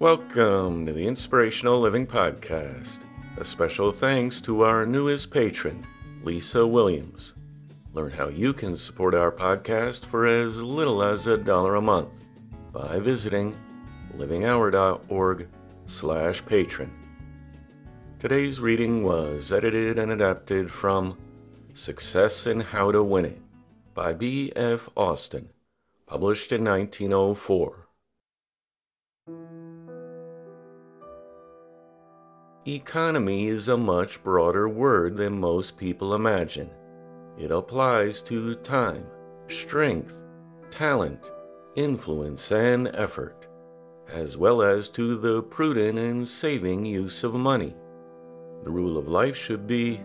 Welcome to the Inspirational Living Podcast. A special thanks to our newest patron, Lesa Williams. Learn how you can support our podcast for as little as a dollar a month by visiting livinghour.org slash patron. Today's reading was edited and adapted from Success and How to Win It by B. F. Austin, published in 1904. Economy is a much broader word than most people imagine. It applies to time, strength, talent, influence, and effort, as well as to the prudent and saving use of money. The rule of life should be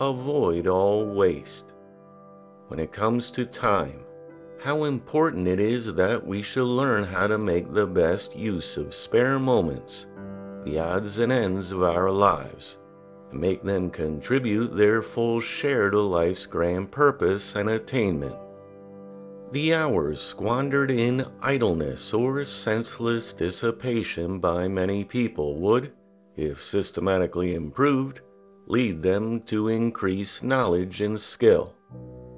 avoid all waste. When it comes to time, how important it is that we should learn how to make the best use of spare moments, the odds and ends of our lives, and make them contribute their full share to life's grand purpose and attainment. The hours squandered in idleness or senseless dissipation by many people would, if systematically improved, lead them to increase knowledge and skill,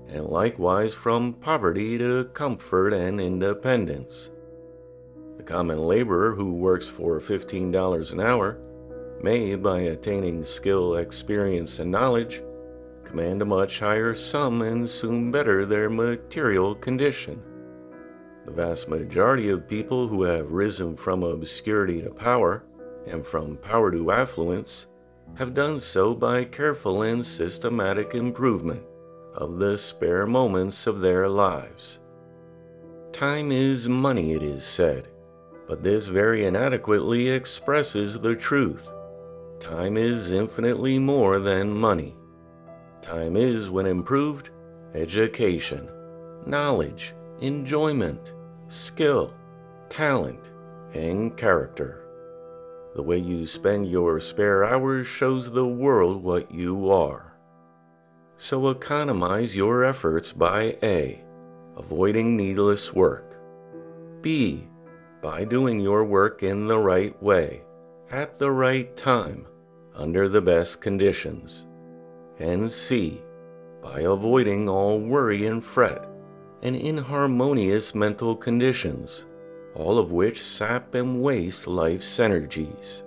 and likewise from poverty to comfort and independence. Common laborer who works for $15 an hour may, by attaining skill, experience, and knowledge, command a much higher sum and soon better their material condition. The vast majority of people who have risen from obscurity to power and from power to affluence have done so by careful and systematic improvement of the spare moments of their lives. Time is money, it is said, but this very inadequately expresses the truth. Time is infinitely more than money. Time is, when improved, education, knowledge, enjoyment, skill, talent, and character. The way you spend your spare hours shows the world what you are. So economize your efforts by A. Avoiding needless work. B. By doing your work in the right way, at the right time, under the best conditions. And C. By avoiding all worry and fret and inharmonious mental conditions all of which sap and waste life's energies.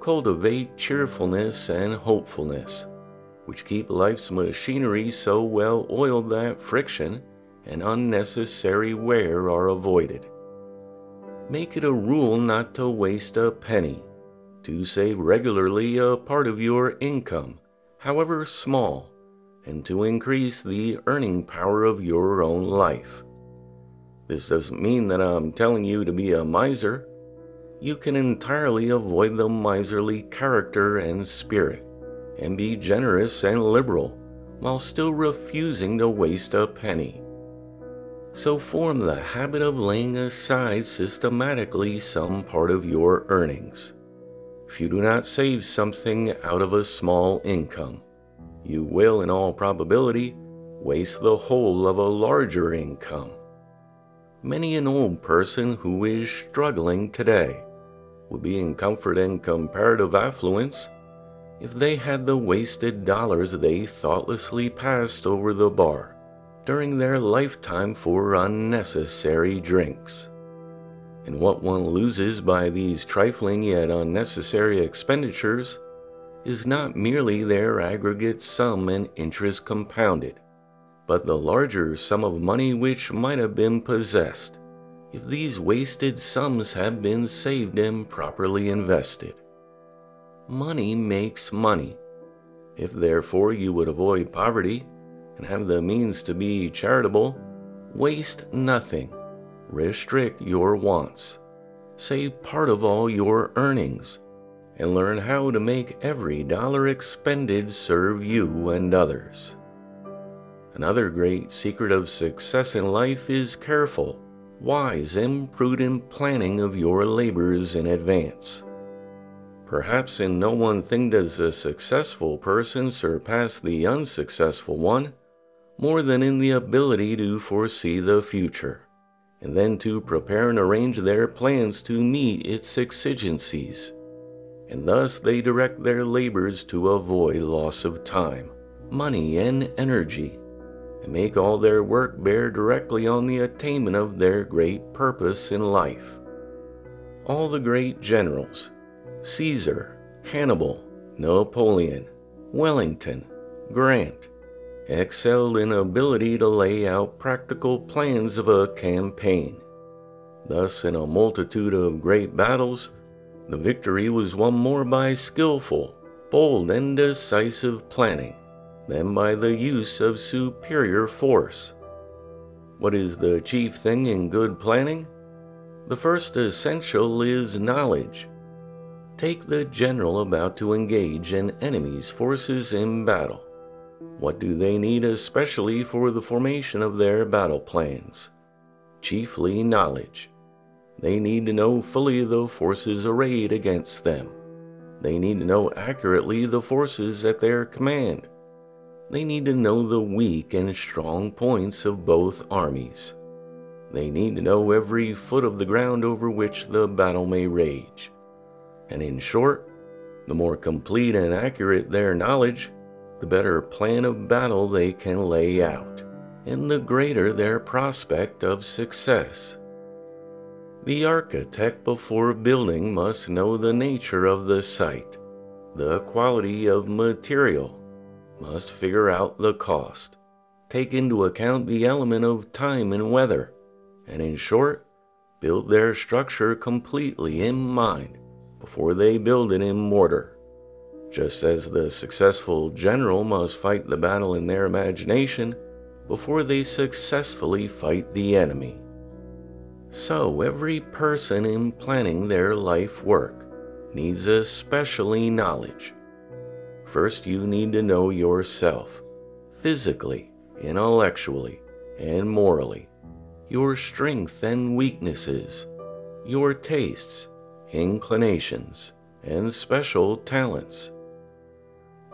Cultivate cheerfulness and hopefulness, which keep life's machinery so well oiled that friction and unnecessary wear are avoided. Make it a rule not to waste a penny, to save regularly a part of your income, however small, and to increase the earning power of your own life. This doesn't mean that I'm telling you to be a miser. You can entirely avoid the miserly character and spirit, and be generous and liberal, while still refusing to waste a penny. So form the habit of laying aside systematically some part of your earnings. If you do not save something out of a small income, you will, in all probability, waste the whole of a larger income many an old person who is struggling today would be in comfort and comparative affluence if they had the wasted dollars they thoughtlessly passed over the bar during their lifetime for unnecessary drinks. And what one loses by these trifling yet unnecessary expenditures is not merely their aggregate sum and interest compounded but the larger sum of money which might have been possessed if these wasted sums had been saved and properly invested. Money makes money. If therefore you would avoid poverty and have the means to be charitable, waste nothing, restrict your wants, save part of all your earnings, and learn how to make every dollar expended serve you and others. Another great secret of success in life is careful, wise, and prudent planning of your labors in advance. Perhaps in no one thing does the successful person surpass the unsuccessful one more than in the ability to foresee the future and then to prepare and arrange their plans to meet its exigencies. And thus they direct their labors to avoid loss of time, money, and energy, and make all their work bear directly on the attainment of their great purpose in life. All the great generals, Caesar, Hannibal, Napoleon, Wellington, Grant, excelled in ability to lay out practical plans of a campaign. Thus, in a multitude of great battles, the victory was won more by skillful, bold, and decisive planning than by the use of superior force. What is the chief thing in good planning? The first essential is knowledge. Take the general about to engage an enemy's forces in battle. What do they need especially for the formation of their battle plans? Chiefly knowledge. They need to know fully the forces arrayed against them. They need to know accurately the forces at their command. They need to know the weak and strong points of both armies. They need to know every foot of the ground over which the battle may rage. And in short, the more complete and accurate their knowledge, the better plan of battle they can lay out, and the greater their prospect of success. The architect before building must know the nature of the site, the quality of material, must figure out the cost, take into account the element of time and weather, and in short, build their structure completely in mind before they build it in mortar. Just as the successful general must fight the battle in their imagination before they successfully fight the enemy. So, every person in planning their life work needs especially knowledge. First, you need to know yourself, physically, intellectually, and morally, your strengths and weaknesses, your tastes, inclinations, and special talents.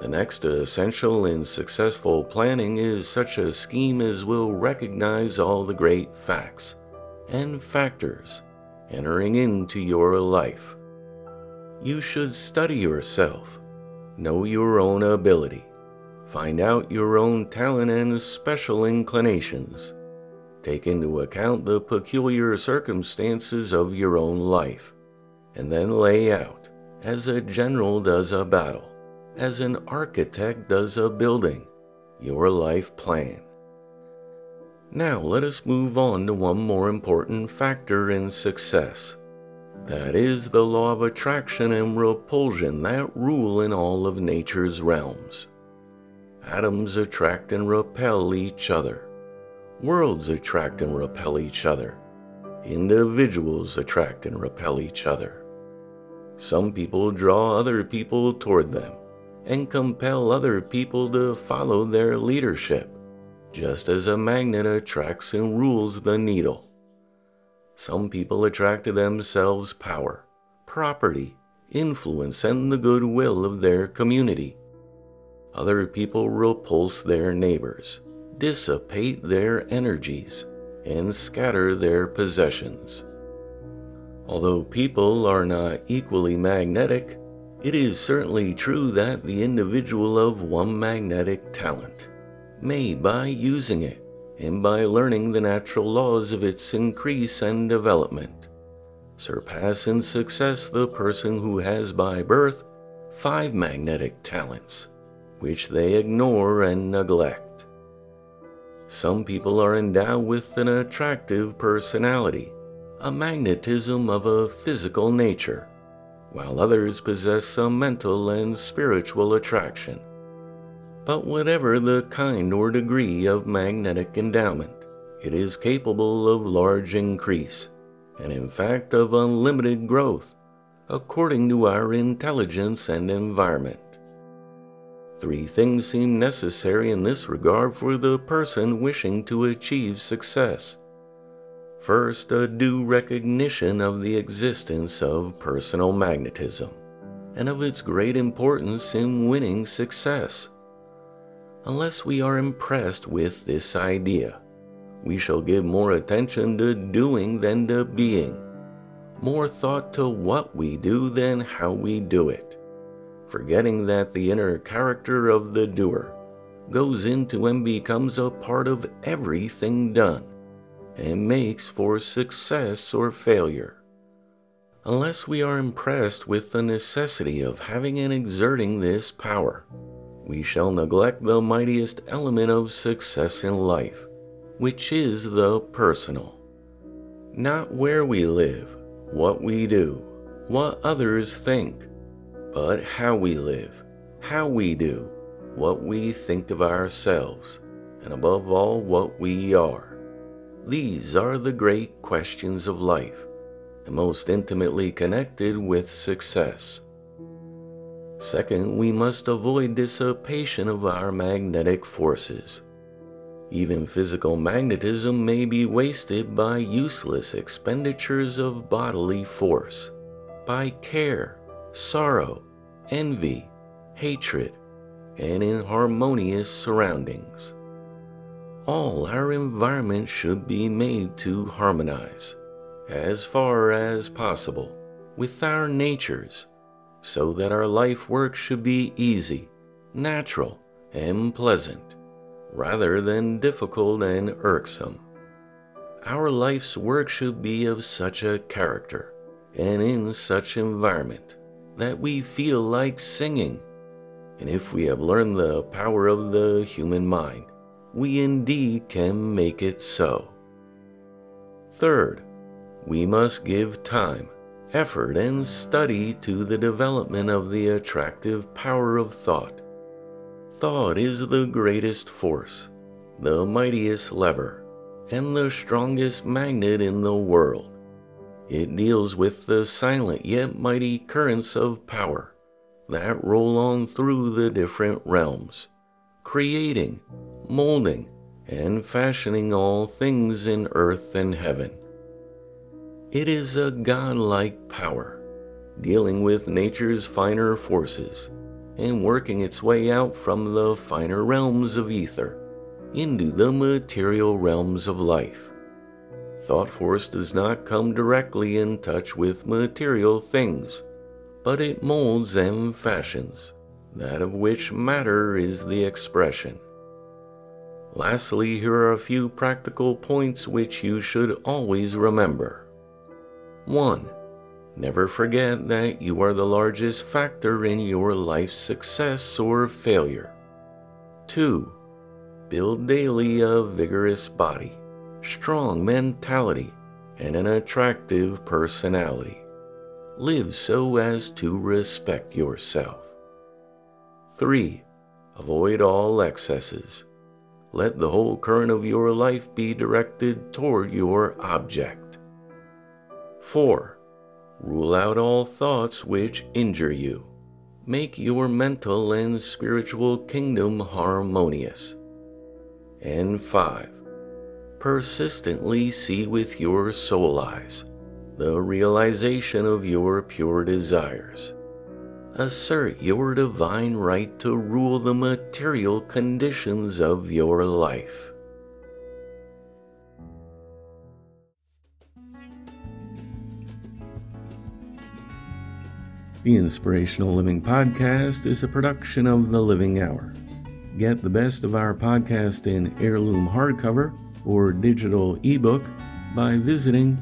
The next essential in successful planning is such a scheme as will recognize all the great facts and factors entering into your life. You should study yourself, know your own ability, find out your own talent and special inclinations, take into account the peculiar circumstances of your own life, and then lay out, as a general does a battle, as an architect does a building, your life plan. Now let us move on to one more important factor in success. That is the law of attraction and repulsion that rule in all of nature's realms. Atoms attract and repel each other. Worlds attract and repel each other. Individuals attract and repel each other. Some people draw other people toward them and compel other people to follow their leadership, just as a magnet attracts and rules the needle. Some people attract to themselves power, property, influence, and the goodwill of their community. Other people repulse their neighbors, dissipate their energies, and scatter their possessions. Although people are not equally magnetic, it is certainly true that the individual of one magnetic talent may, by using it, and by learning the natural laws of its increase and development, surpass in success the person who has by birth five magnetic talents, which they ignore and neglect. Some people are endowed with an attractive personality, a magnetism of a physical nature while others possess some mental and spiritual attraction. But whatever the kind or degree of magnetic endowment, it is capable of large increase, and in fact of unlimited growth, according to our intelligence and environment. Three things seem necessary in this regard for the person wishing to achieve success. First, a due recognition of the existence of personal magnetism and of its great importance in winning success. Unless we are impressed with this idea, we shall give more attention to doing than to being, more thought to what we do than how we do it, forgetting that the inner character of the doer goes into and becomes a part of everything done and makes for success or failure. Unless we are impressed with the necessity of having and exerting this power, we shall neglect the mightiest element of success in life, which is the personal. Not where we live, what we do, what others think, but how we live, how we do, what we think of ourselves, and above all, what we are. These are the great questions of life, and most intimately connected with success. Second, we must avoid dissipation of our magnetic forces. Even physical magnetism may be wasted by useless expenditures of bodily force, by care, sorrow, envy, hatred, and inharmonious surroundings. All our environment should be made to harmonize, as far as possible, with our natures so that our life work should be easy, natural, and pleasant, rather than difficult and irksome. Our life's work should be of such a character and in such environment that we feel like singing. And if we have learned the power of the human mind, we indeed can make it so. Third, we must give time effort and study to the development of the attractive power of thought. Thought is the greatest force, the mightiest lever, and the strongest magnet in the world. It deals with the silent yet mighty currents of power that roll on through the different realms, creating, molding, and fashioning all things in earth and heaven. It is a godlike power, dealing with nature's finer forces and working its way out from the finer realms of ether into the material realms of life. Thought force does not come directly in touch with material things, but it molds and fashions, that of which matter is the expression. Lastly, here are a few practical points which you should always remember. 1. Never forget that you are the largest factor in your life's success or failure. 2. Build daily a vigorous body, strong mentality, and an attractive personality. Live so as to respect yourself. 3. Avoid all excesses. Let the whole current of your life be directed toward your object. 4. Rule out all thoughts which injure you. Make your mental and spiritual kingdom harmonious. And 5. Persistently see with your soul eyes the realization of your pure desires. Assert your divine right to rule the material conditions of your life. The Inspirational Living Podcast is a production of The Living Hour. Get the best of our podcast in heirloom hardcover or digital ebook by visiting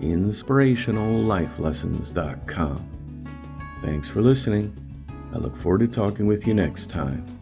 inspirationallifelessons.com. Thanks for listening. I look forward to talking with you next time.